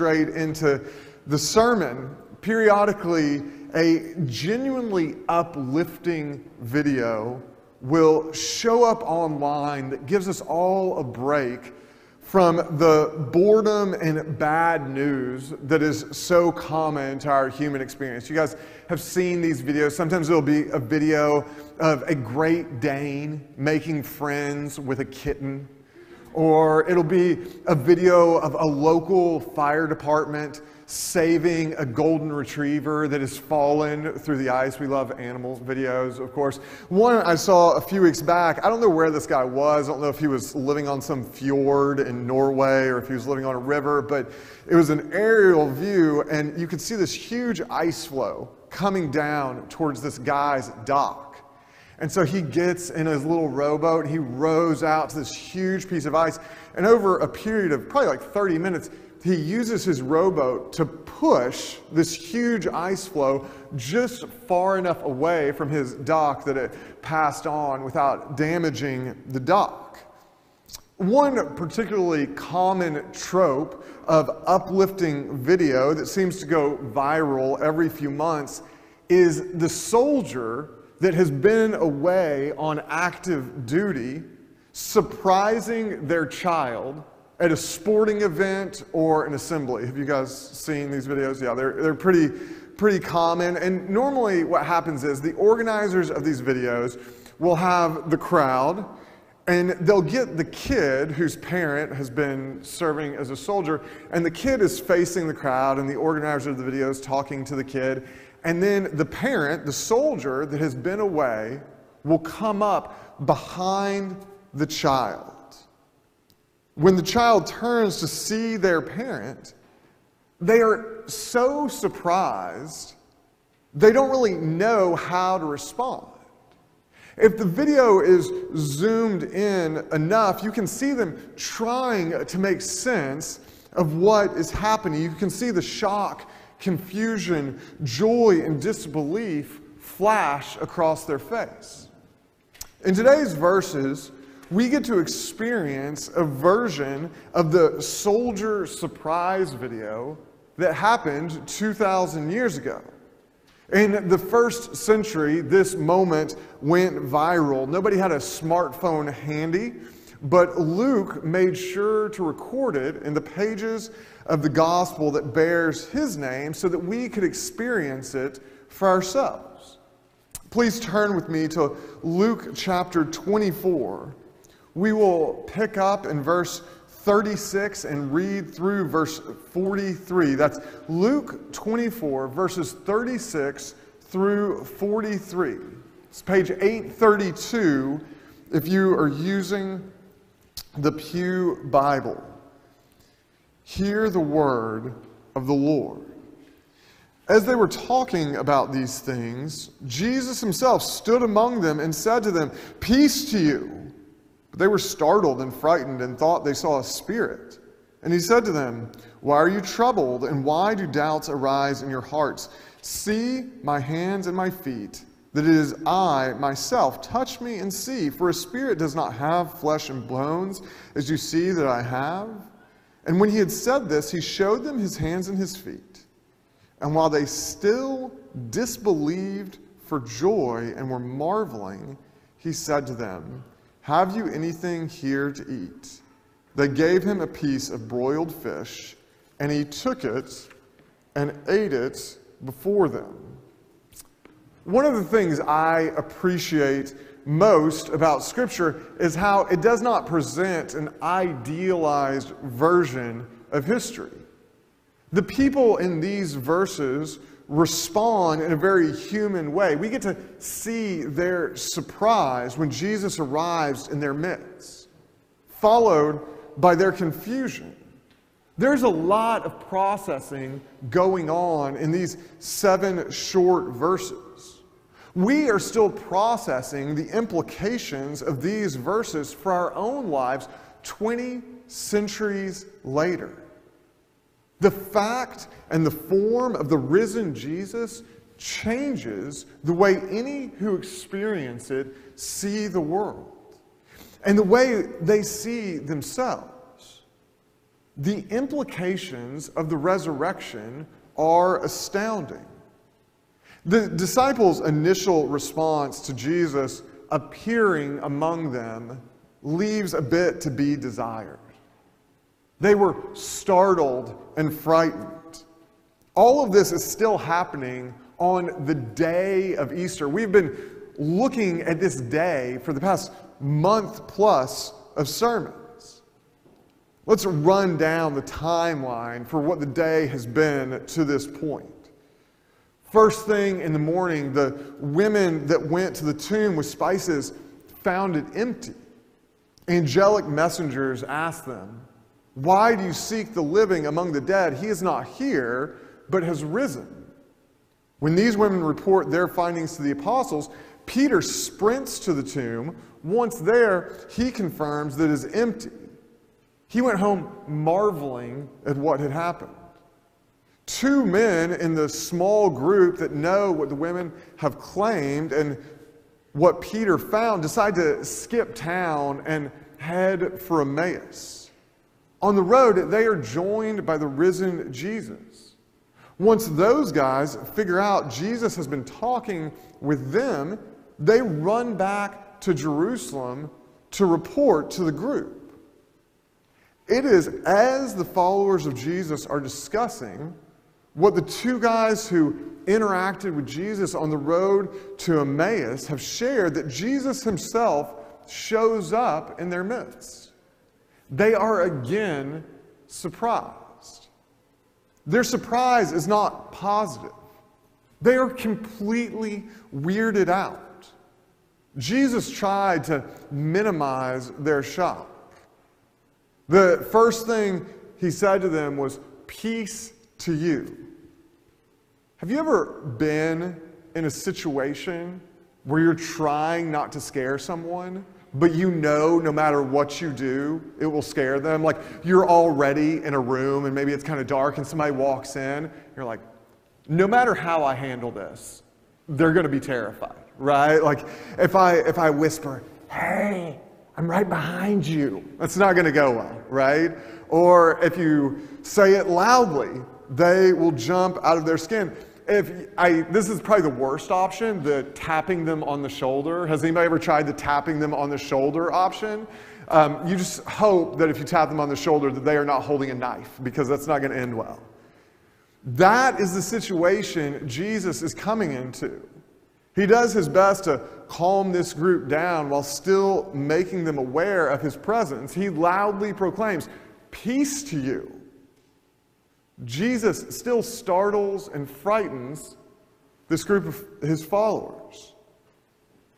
straight into the sermon. Periodically, a genuinely uplifting video will show up online that gives us all a break from the boredom and bad news that is so common to our human experience. You guys have seen these videos. Sometimes it'll be a video of a Great Dane making friends with a kitten, or it'll be a video of a local fire department saving a golden retriever that has fallen through the ice. We love animals videos, of course. One I saw a few weeks back, I don't know where this guy was. I don't know if he was living on some fjord in Norway or if he was living on a river, but it was an aerial view, and you could see this huge ice floe coming down towards this guy's dock. And so he gets in his little rowboat, he rows out to this huge piece of ice, and over a period of probably like 30 minutes, he uses his rowboat to push this huge ice floe just far enough away from his dock that it passed on without damaging the dock. One particularly common trope of uplifting video that seems to go viral every few months is the soldier that has been away on active duty surprising their child at a sporting event or an assembly. Have you guys seen these videos? Yeah, they're, they're pretty, pretty common. And normally, what happens is the organizers of these videos will have the crowd and they'll get the kid whose parent has been serving as a soldier, and the kid is facing the crowd, and the organizer of the video is talking to the kid. And then the parent, the soldier that has been away, will come up behind the child when the child turns to see their parent, they are so surprised, they don't really know how to respond. If the video is zoomed in enough, you can see them trying to make sense of what is happening. You can see the shock, confusion, joy, and disbelief flash across their face. In today's verses, we get to experience a version of the soldier surprise video that happened 2,000 years ago. In the first century, this moment went viral. Nobody had a smartphone handy, but Luke made sure to record it in the pages of the gospel that bears his name so that we could experience it for ourselves. Please turn with me to Luke chapter 24 we will pick up in verse 36 and read through verse 43. That's Luke 24, verses 36 through 43. It's page 832 if you are using the Pew Bible. Hear the word of the Lord. As they were talking about these things, Jesus himself stood among them and said to them, Peace to you. But they were startled and frightened and thought they saw a spirit. And he said to them, Why are you troubled, and why do doubts arise in your hearts? See my hands and my feet, that it is I myself. Touch me and see, for a spirit does not have flesh and bones, as you see that I have. And when he had said this, he showed them his hands and his feet. And while they still disbelieved for joy and were marveling, he said to them, have you anything here to eat? They gave him a piece of broiled fish, and he took it and ate it before them. One of the things I appreciate most about Scripture is how it does not present an idealized version of history. The people in these verses respond in a very human way. We get to see their surprise when Jesus arrives in their midst, followed by their confusion. There's a lot of processing going on in these seven short verses. We are still processing the implications of these verses for our own lives 20 centuries later. The fact and the form of the risen Jesus changes the way any who experience it see the world and the way they see themselves. the implications of the resurrection are astounding. The disciples' initial response to Jesus appearing among them leaves a bit to be desired. They were startled and frightened. All of this is still happening on the day of Easter. We've been looking at this day for the past month plus of sermons. Let's run down the timeline for what the day has been to this point. First thing in the morning, the women that went to the tomb with spices found it empty. Angelic messengers asked them, Why do you seek the living among the dead? He is not here, but has risen. When these women report their findings to the apostles, Peter sprints to the tomb. Once there, he confirms that it is empty. He went home marveling at what had happened. Two men in the small group that know what the women have claimed and what Peter found decide to skip town and head for Emmaus. On the road, they are joined by the risen Jesus. Once those guys figure out Jesus has been talking with them, they run back to Jerusalem to report to the group. It is as the followers of Jesus are discussing what the two guys who interacted with Jesus on the road to Emmaus have shared that Jesus himself shows up in their midst. They are again surprised. Their surprise is not positive, they are completely weirded out. Jesus tried to minimize their shock. The first thing he said to them was, Peace to you. Have you ever been in a situation where you're trying not to scare someone, but you know no matter what you do, it will scare them? Like you're already in a room and maybe it's kind of dark and somebody walks in, you're like, no matter how I handle this, they're going to be terrified right? Like if I if I whisper, "Hey, I'm right behind you," that's not going to go well, right? Or if you say it loudly, they will jump out of their skin. If I, this is probably the worst option, the tapping them on the shoulder. Has anybody ever tried the tapping them on the shoulder option? Um, you just hope that if you tap them on the shoulder, that they are not holding a knife, because that's not going to end well. That is the situation Jesus is coming into. He does his best to calm this group down while still making them aware of his presence. He loudly proclaims, Peace to you. Jesus still startles and frightens this group of his followers.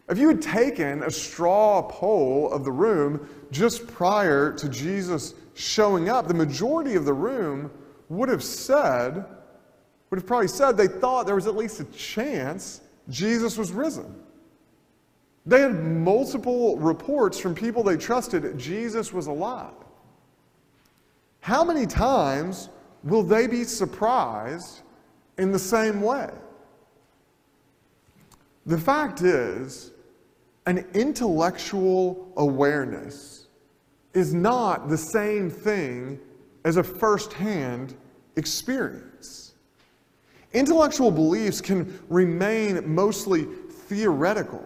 If you had taken a straw poll of the room just prior to Jesus showing up, the majority of the room would have said, would have probably said they thought there was at least a chance Jesus was risen. They had multiple reports from people they trusted Jesus was alive. How many times will they be surprised in the same way? The fact is, an intellectual awareness is not the same thing as a firsthand experience. Intellectual beliefs can remain mostly theoretical.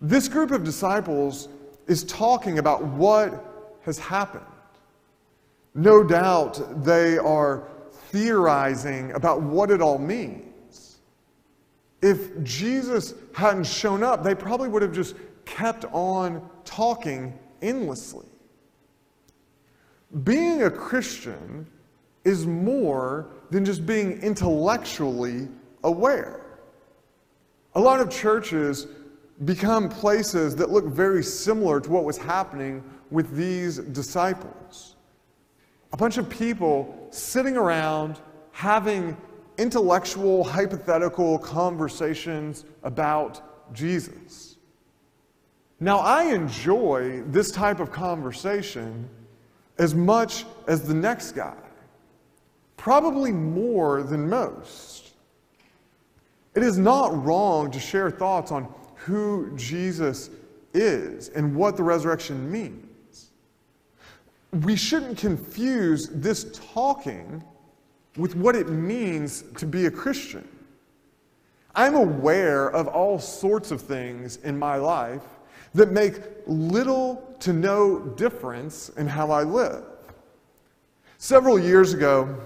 This group of disciples is talking about what has happened. No doubt they are theorizing about what it all means. If Jesus hadn't shown up, they probably would have just kept on talking endlessly. Being a Christian is more than just being intellectually aware. A lot of churches become places that look very similar to what was happening with these disciples. A bunch of people sitting around having intellectual, hypothetical conversations about Jesus. Now, I enjoy this type of conversation as much as the next guy probably more than most. It is not wrong to share thoughts on who Jesus is and what the resurrection means. We shouldn't confuse this talking with what it means to be a Christian. I'm aware of all sorts of things in my life that make little to no difference in how I live. Several years ago,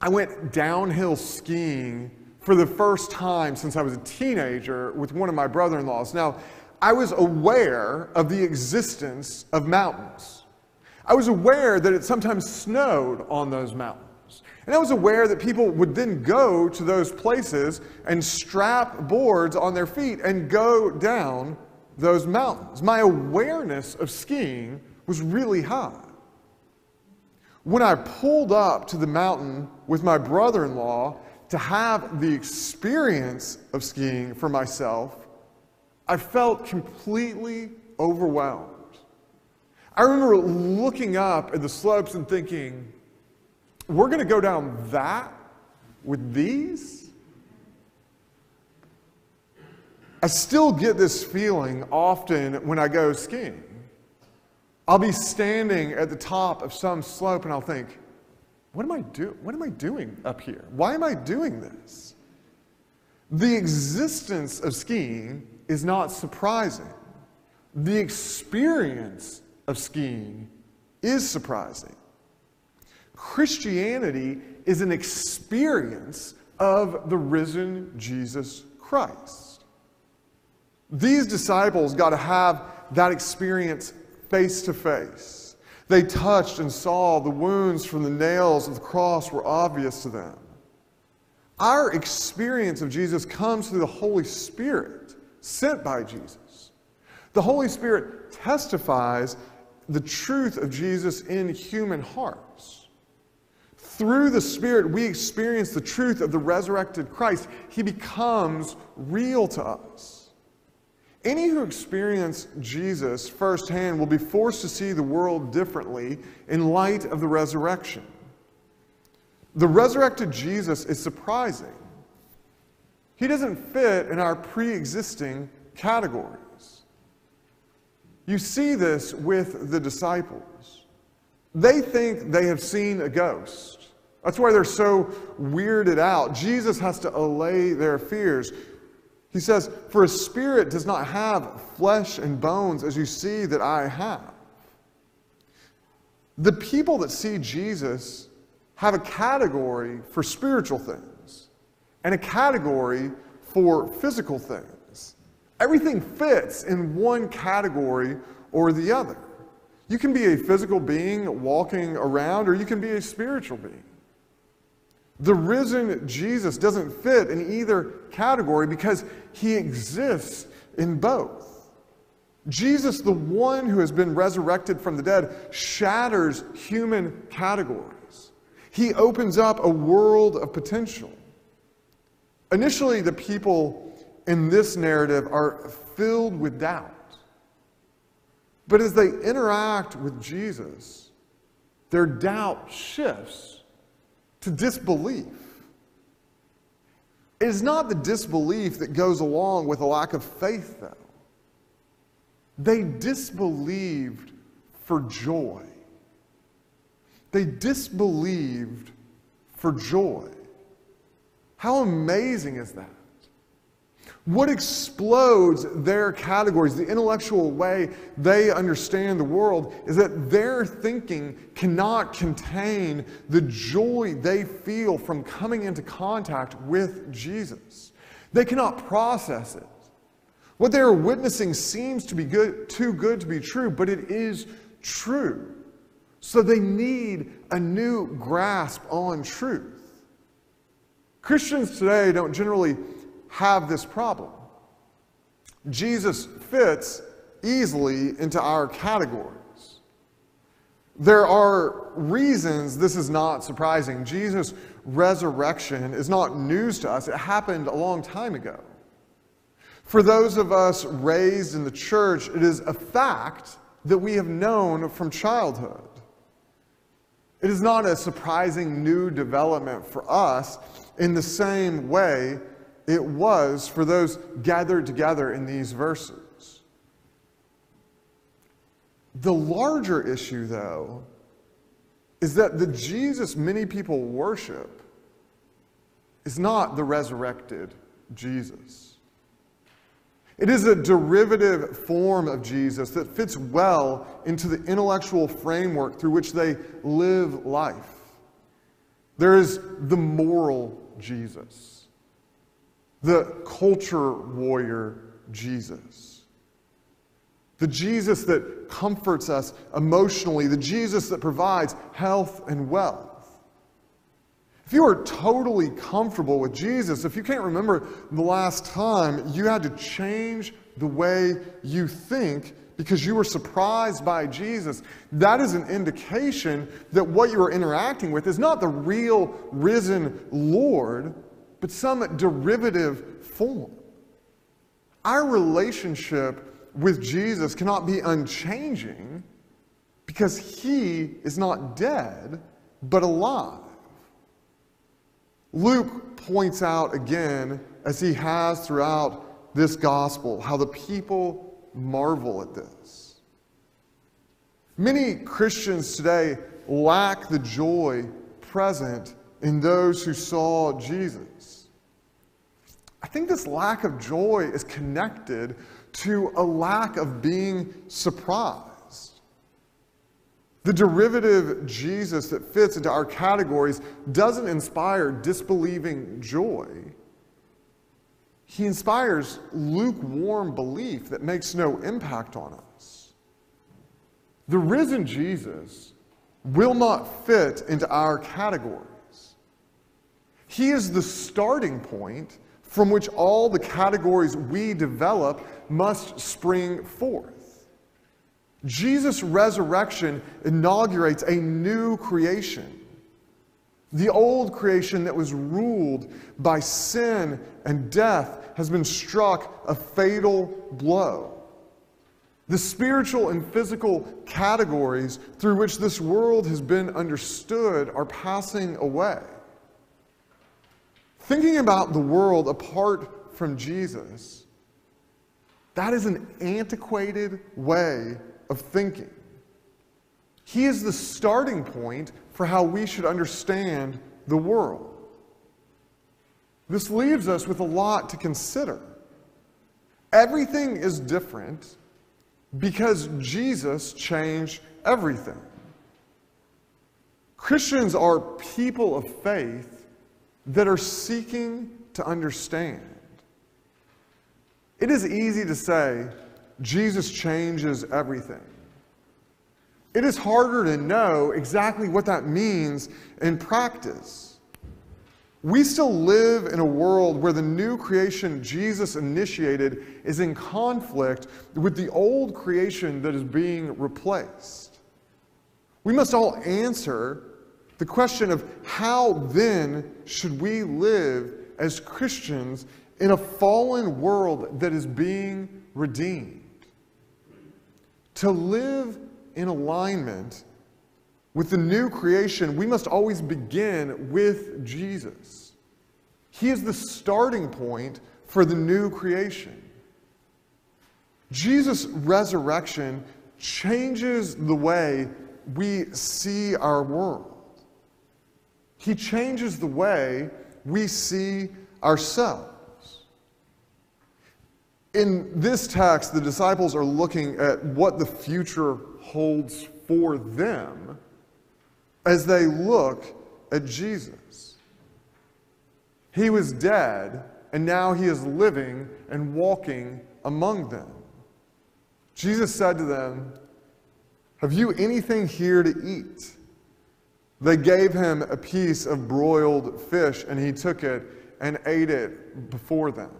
I went downhill skiing for the first time since I was a teenager with one of my brother in laws. Now, I was aware of the existence of mountains. I was aware that it sometimes snowed on those mountains. And I was aware that people would then go to those places and strap boards on their feet and go down those mountains. My awareness of skiing was really high. When I pulled up to the mountain with my brother in law to have the experience of skiing for myself, I felt completely overwhelmed. I remember looking up at the slopes and thinking, we're going to go down that with these? I still get this feeling often when I go skiing. I'll be standing at the top of some slope and I'll think, what am I doing? What am I doing up here? Why am I doing this? The existence of skiing is not surprising. The experience of skiing is surprising. Christianity is an experience of the risen Jesus Christ. These disciples got to have that experience face to face. They touched and saw the wounds from the nails of the cross were obvious to them. Our experience of Jesus comes through the Holy Spirit sent by Jesus. The Holy Spirit testifies the truth of Jesus in human hearts. Through the Spirit, we experience the truth of the resurrected Christ. He becomes real to us. Any who experience Jesus firsthand will be forced to see the world differently in light of the resurrection. The resurrected Jesus is surprising. He doesn't fit in our pre existing categories. You see this with the disciples. They think they have seen a ghost. That's why they're so weirded out. Jesus has to allay their fears. He says, For a spirit does not have flesh and bones as you see that I have. The people that see Jesus have a category for spiritual things and a category for physical things. Everything fits in one category or the other. You can be a physical being walking around, or you can be a spiritual being. The risen Jesus doesn't fit in either category because he exists in both. Jesus, the one who has been resurrected from the dead, shatters human categories. He opens up a world of potential. Initially, the people in this narrative are filled with doubt. But as they interact with Jesus, their doubt shifts to disbelief. It is not the disbelief that goes along with a lack of faith, though. They disbelieved for joy. They disbelieved for joy. How amazing is that? What explodes their categories, the intellectual way they understand the world, is that their thinking cannot contain the joy they feel from coming into contact with Jesus. They cannot process it. What they are witnessing seems to be good, too good to be true, but it is true. So they need a new grasp on truth. Christians today don't generally have this problem. Jesus fits easily into our categories. There are reasons this is not surprising. Jesus' resurrection is not news to us, it happened a long time ago. For those of us raised in the church, it is a fact that we have known from childhood. It is not a surprising new development for us in the same way it was for those gathered together in these verses. The larger issue, though, is that the Jesus many people worship is not the resurrected Jesus. It is a derivative form of Jesus that fits well into the intellectual framework through which they live life. There is the moral Jesus, the culture warrior Jesus, the Jesus that comforts us emotionally, the Jesus that provides health and wealth. If you are totally comfortable with Jesus, if you can't remember the last time you had to change the way you think because you were surprised by Jesus, that is an indication that what you are interacting with is not the real risen Lord, but some derivative form. Our relationship with Jesus cannot be unchanging because he is not dead, but alive. Luke points out again, as he has throughout this gospel, how the people marvel at this. Many Christians today lack the joy present in those who saw Jesus. I think this lack of joy is connected to a lack of being surprised. The derivative Jesus that fits into our categories doesn't inspire disbelieving joy. He inspires lukewarm belief that makes no impact on us. The risen Jesus will not fit into our categories. He is the starting point from which all the categories we develop must spring forth. Jesus' resurrection inaugurates a new creation. The old creation that was ruled by sin and death has been struck a fatal blow. The spiritual and physical categories through which this world has been understood are passing away. Thinking about the world apart from Jesus, that is an antiquated way of thinking. He is the starting point for how we should understand the world. This leaves us with a lot to consider. Everything is different because Jesus changed everything. Christians are people of faith that are seeking to understand. It is easy to say, Jesus changes everything. It is harder to know exactly what that means in practice. We still live in a world where the new creation Jesus initiated is in conflict with the old creation that is being replaced. We must all answer the question of how then should we live as Christians in a fallen world that is being redeemed? To live in alignment with the new creation, we must always begin with Jesus. He is the starting point for the new creation. Jesus' resurrection changes the way we see our world. He changes the way we see ourselves. In this text, the disciples are looking at what the future holds for them as they look at Jesus. He was dead, and now he is living and walking among them. Jesus said to them, Have you anything here to eat? They gave him a piece of broiled fish, and he took it and ate it before them.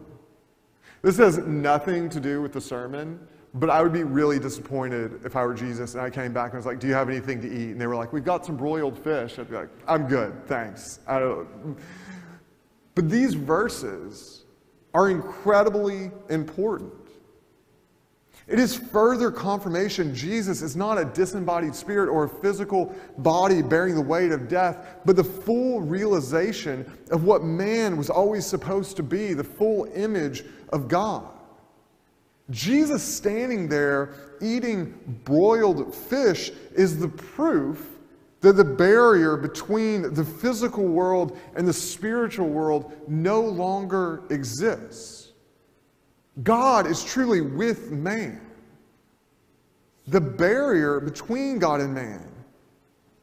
This has nothing to do with the sermon, but I would be really disappointed if I were Jesus and I came back and was like, Do you have anything to eat? And they were like, We've got some broiled fish. I'd be like, I'm good, thanks. But these verses are incredibly important. It is further confirmation Jesus is not a disembodied spirit or a physical body bearing the weight of death, but the full realization of what man was always supposed to be the full image of God. Jesus standing there eating broiled fish is the proof that the barrier between the physical world and the spiritual world no longer exists. God is truly with man. The barrier between God and man,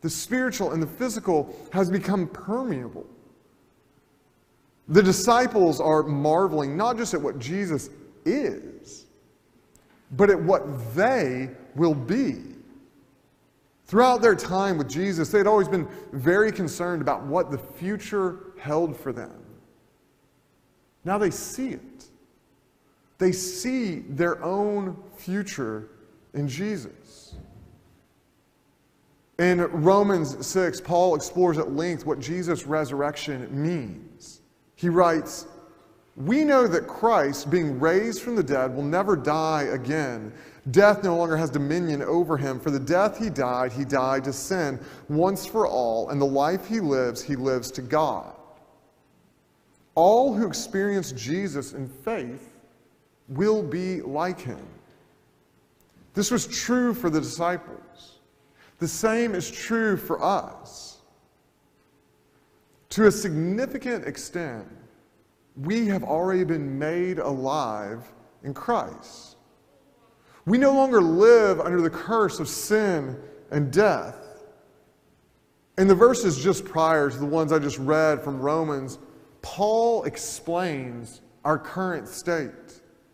the spiritual and the physical, has become permeable. The disciples are marveling not just at what Jesus is, but at what they will be. Throughout their time with Jesus, they had always been very concerned about what the future held for them. Now they see it. They see their own future in Jesus. In Romans 6, Paul explores at length what Jesus' resurrection means. He writes, We know that Christ, being raised from the dead, will never die again. Death no longer has dominion over him. For the death he died, he died to sin once for all, and the life he lives, he lives to God. All who experience Jesus in faith will be like him. This was true for the disciples. The same is true for us. To a significant extent, we have already been made alive in Christ. We no longer live under the curse of sin and death. In the verses just prior to the ones I just read from Romans, Paul explains our current state.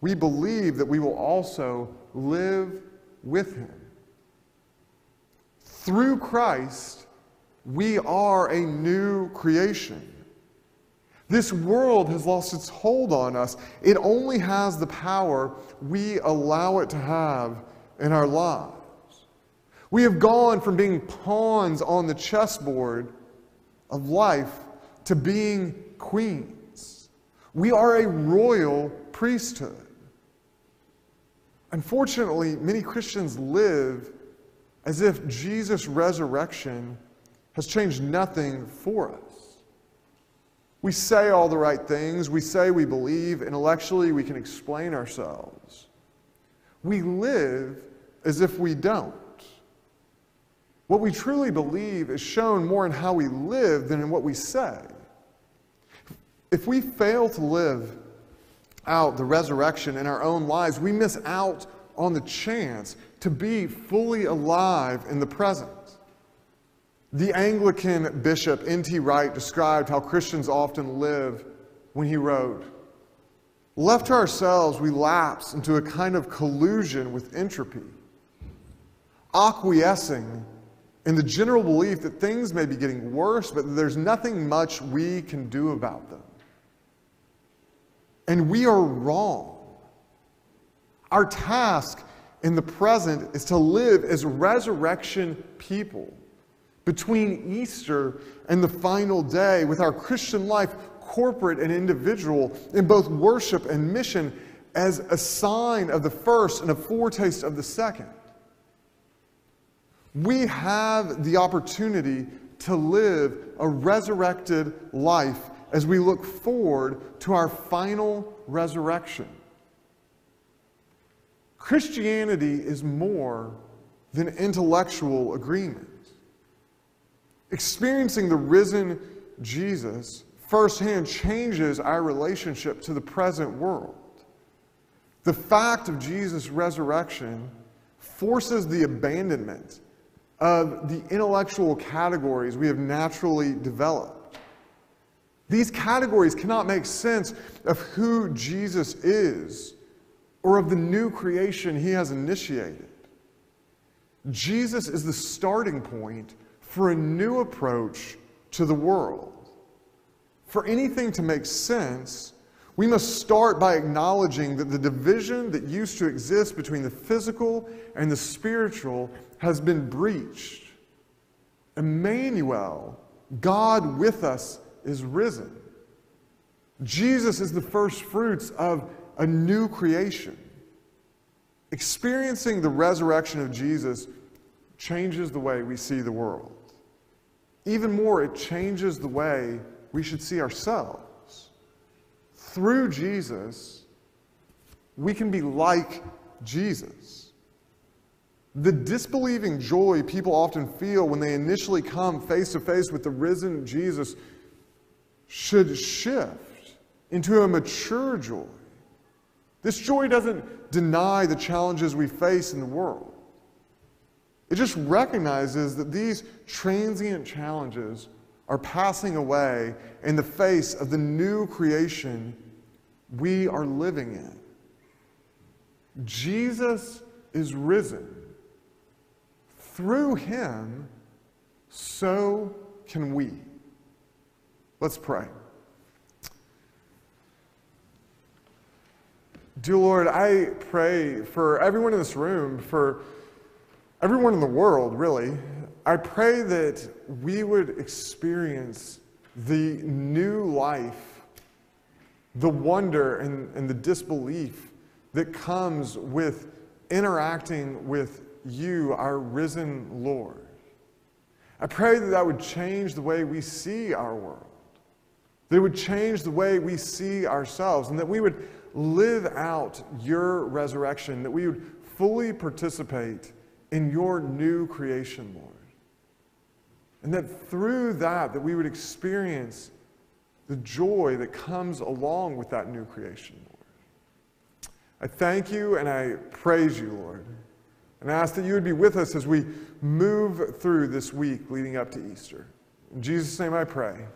we believe that we will also live with him. Through Christ, we are a new creation. This world has lost its hold on us. It only has the power we allow it to have in our lives. We have gone from being pawns on the chessboard of life to being queens. We are a royal priesthood. Unfortunately, many Christians live as if Jesus' resurrection has changed nothing for us. We say all the right things, we say we believe, intellectually we can explain ourselves. We live as if we don't. What we truly believe is shown more in how we live than in what we say. If we fail to live out the resurrection in our own lives, we miss out on the chance to be fully alive in the present. The Anglican bishop N.T. Wright described how Christians often live when he wrote, Left to ourselves, we lapse into a kind of collusion with entropy, acquiescing in the general belief that things may be getting worse, but there's nothing much we can do about them. And we are wrong. Our task in the present is to live as resurrection people between Easter and the final day with our Christian life, corporate and individual, in both worship and mission, as a sign of the first and a foretaste of the second. We have the opportunity to live a resurrected life as we look forward to our final resurrection. Christianity is more than intellectual agreement. Experiencing the risen Jesus firsthand changes our relationship to the present world. The fact of Jesus' resurrection forces the abandonment of the intellectual categories we have naturally developed. These categories cannot make sense of who Jesus is or of the new creation he has initiated. Jesus is the starting point for a new approach to the world. For anything to make sense, we must start by acknowledging that the division that used to exist between the physical and the spiritual has been breached Emmanuel, God with us, is risen. Jesus is the first fruits of a new creation. Experiencing the resurrection of Jesus changes the way we see the world. Even more, it changes the way we should see ourselves. Through Jesus, we can be like Jesus. The disbelieving joy people often feel when they initially come face to face with the risen Jesus should shift into a mature joy. This joy doesn't deny the challenges we face in the world. It just recognizes that these transient challenges are passing away in the face of the new creation we are living in. Jesus is risen. Through him, so can we. Let's pray. Dear Lord, I pray for everyone in this room, for everyone in the world, really. I pray that we would experience the new life, the wonder and, and the disbelief that comes with interacting with you, our risen Lord. I pray that that would change the way we see our world, that it would change the way we see ourselves, and that we would live out your resurrection, that we would fully participate in your new creation, Lord. And that through that, that we would experience the joy that comes along with that new creation, Lord. I thank you and I praise you, Lord. And I ask that you would be with us as we move through this week leading up to Easter. In Jesus' name I pray.